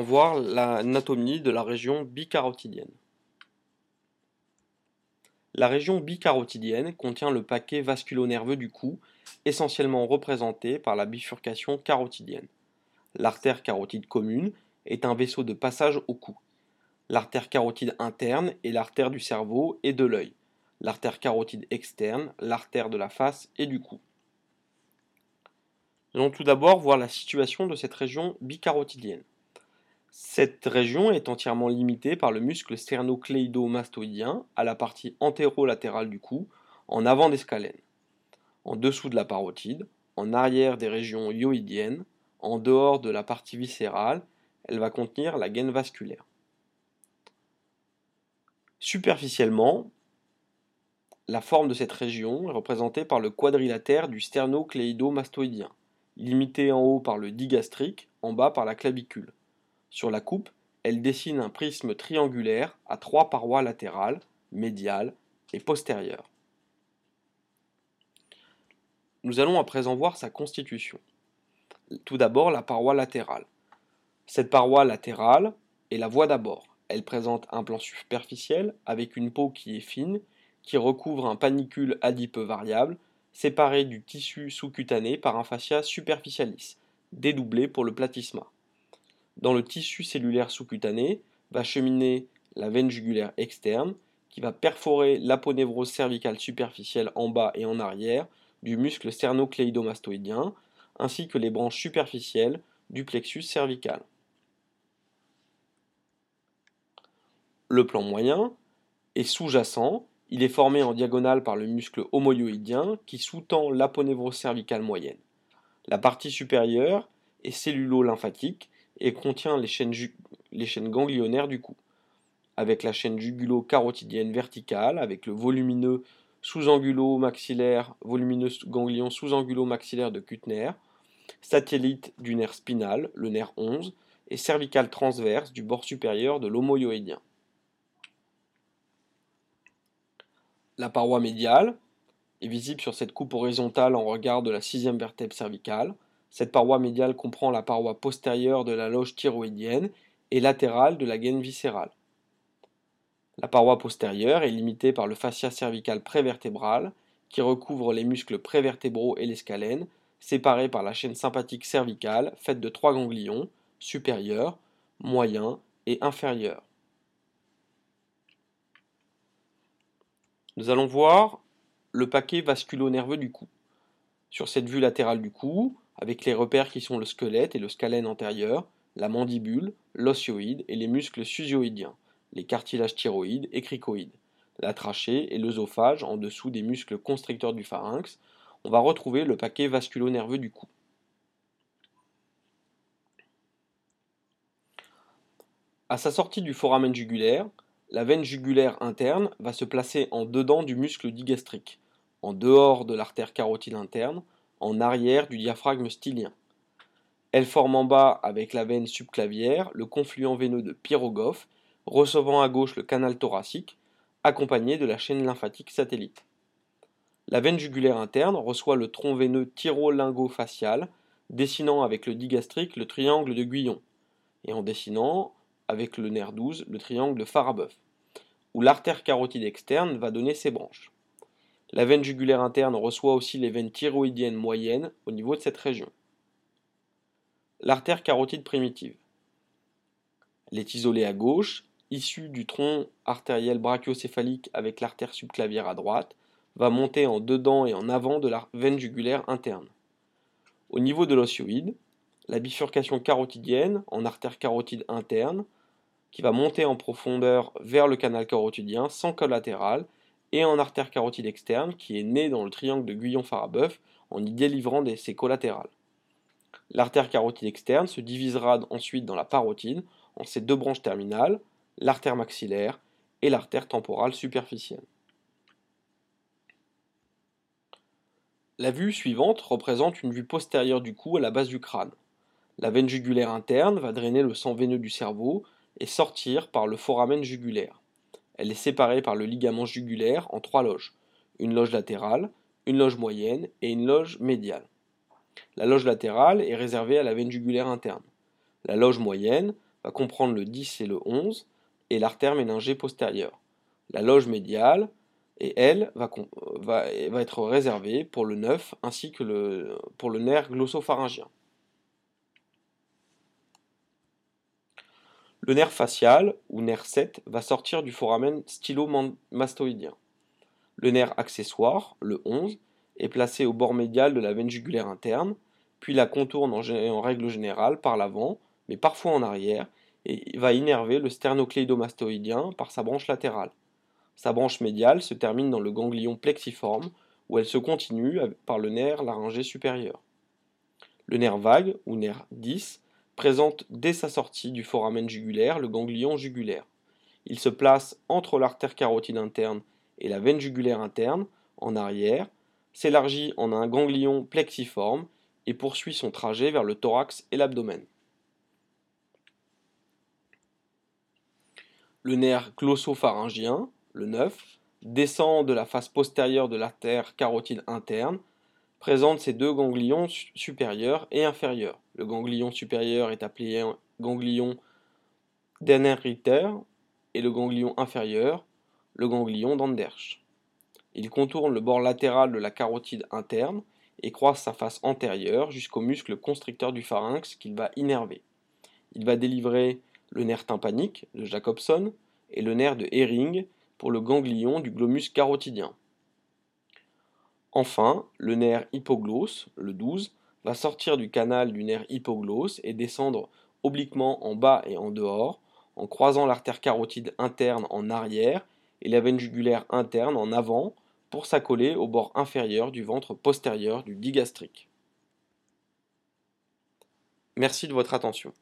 voir l'anatomie de la région bicarotidienne. La région bicarotidienne contient le paquet vasculonerveux du cou, essentiellement représenté par la bifurcation carotidienne. L'artère carotide commune est un vaisseau de passage au cou. L'artère carotide interne est l'artère du cerveau et de l'œil. L'artère carotide externe, l'artère de la face et du cou. Nous allons tout d'abord voir la situation de cette région bicarotidienne. Cette région est entièrement limitée par le muscle sternocléido-mastoïdien à la partie antérolatérale du cou, en avant des scalènes, en dessous de la parotide, en arrière des régions hyoïdiennes, en dehors de la partie viscérale, elle va contenir la gaine vasculaire. Superficiellement, la forme de cette région est représentée par le quadrilatère du sternocléido-mastoïdien, limité en haut par le digastrique, en bas par la clavicule. Sur la coupe, elle dessine un prisme triangulaire à trois parois latérales, médiales et postérieures. Nous allons à présent voir sa constitution. Tout d'abord la paroi latérale. Cette paroi latérale est la voie d'abord. Elle présente un plan superficiel avec une peau qui est fine, qui recouvre un panicule adipeux variable, séparé du tissu sous-cutané par un fascia superficialis, dédoublé pour le platysma. Dans le tissu cellulaire sous-cutané va cheminer la veine jugulaire externe qui va perforer l'aponévrose cervicale superficielle en bas et en arrière du muscle sternocléidomastoïdien ainsi que les branches superficielles du plexus cervical. Le plan moyen est sous-jacent, il est formé en diagonale par le muscle homoyoïdien qui sous-tend l'aponévrose cervicale moyenne. La partie supérieure est cellulo-lymphatique et contient les chaînes, ganglionnaires du cou, avec la chaîne jugulo-carotidienne verticale, avec le volumineux sous-angulo-maxillaire, volumineux ganglion sous-angulo-maxillaire de Kuttner, satellite du nerf spinal, le nerf 11, et cervical transverse du bord supérieur de l'homoyoïdien. La paroi médiale est visible sur cette coupe horizontale en regard de la sixième vertèbre cervicale. Cette paroi médiale comprend la paroi postérieure de la loge thyroïdienne et latérale de la gaine viscérale. La paroi postérieure est limitée par le fascia cervical prévertébral qui recouvre les muscles prévertébraux et les scalènes, séparés par la chaîne sympathique cervicale faite de trois ganglions, supérieurs, moyens et inférieurs. Nous allons voir le paquet vasculo-nerveux du cou. Sur cette vue latérale du cou, avec les repères qui sont le squelette et le scalène antérieur, la mandibule, l'osioïde et les muscles susioïdiens, les cartilages thyroïdes et cricoïdes, la trachée et l'œsophage en dessous des muscles constricteurs du pharynx, on va retrouver le paquet vasculo-nerveux du cou. À sa sortie du foramen jugulaire, la veine jugulaire interne va se placer en dedans du muscle digastrique, en dehors de l'artère carotide interne, en arrière du diaphragme stylien. Elle forme en bas, avec la veine subclavière, le confluent veineux de Pyrogoff, recevant à gauche le canal thoracique, accompagné de la chaîne lymphatique satellite. La veine jugulaire interne reçoit le tronc veineux thyrolingo-facial, dessinant avec le digastrique le triangle de Guyon, et en dessinant avec le nerf 12 le triangle de Farabeuf, où l'artère carotide externe va donner ses branches. La veine jugulaire interne reçoit aussi les veines thyroïdiennes moyennes au niveau de cette région. L'artère carotide primitive. Elle est isolée à gauche, issue du tronc artériel brachiocéphalique avec l'artère subclavière à droite, va monter en dedans et en avant de la veine jugulaire interne. Au niveau de l'osioïde, la bifurcation carotidienne en artère carotide interne, qui va monter en profondeur vers le canal carotidien sans collatéral et en artère carotide externe qui est née dans le triangle de Guyon-Farabeuf en y délivrant des, ses collatérales. L'artère carotide externe se divisera ensuite dans la parotide en ses deux branches terminales, l'artère maxillaire et l'artère temporale superficielle. La vue suivante représente une vue postérieure du cou à la base du crâne. La veine jugulaire interne va drainer le sang veineux du cerveau et sortir par le foramen jugulaire. Elle est séparée par le ligament jugulaire en trois loges, une loge latérale, une loge moyenne et une loge médiale. La loge latérale est réservée à la veine jugulaire interne. La loge moyenne va comprendre le 10 et le 11 et l'artère méningée postérieure. La loge médiale, et elle, va, être réservée pour le 9 ainsi que pour le nerf glossopharyngien. Le nerf facial, ou nerf 7, va sortir du foramen stylomastoïdien. Le nerf accessoire, le 11, est placé au bord médial de la veine jugulaire interne, puis la contourne en, règle générale par l'avant, mais parfois en arrière, et va innerver le sternocléidomastoïdien par sa branche latérale. Sa branche médiale se termine dans le ganglion plexiforme, où elle se continue par le nerf laryngé supérieur. Le nerf vague, ou nerf 10, présente dès sa sortie du foramen jugulaire le ganglion jugulaire. Il se place entre l'artère carotide interne et la veine jugulaire interne, en arrière, s'élargit en un ganglion plexiforme et poursuit son trajet vers le thorax et l'abdomen. Le nerf glossopharyngien, le 9, descend de la face postérieure de l'artère carotide interne, présente ses deux ganglions supérieurs et inférieurs. Le ganglion supérieur est appelé ganglion d'Enneriter et le ganglion inférieur, le ganglion d'Andersch. Il contourne le bord latéral de la carotide interne et croise sa face antérieure jusqu'au muscle constricteur du pharynx qu'il va innerver. Il va délivrer le nerf tympanique de Jacobson et le nerf de Hering pour le ganglion du glomus carotidien. Enfin, le nerf hypoglosse, le 12, va sortir du canal du nerf hypoglosse et descendre obliquement en bas et en dehors, en croisant l'artère carotide interne en arrière et la veine jugulaire interne en avant pour s'accoler au bord inférieur du ventre postérieur du digastrique. Merci de votre attention.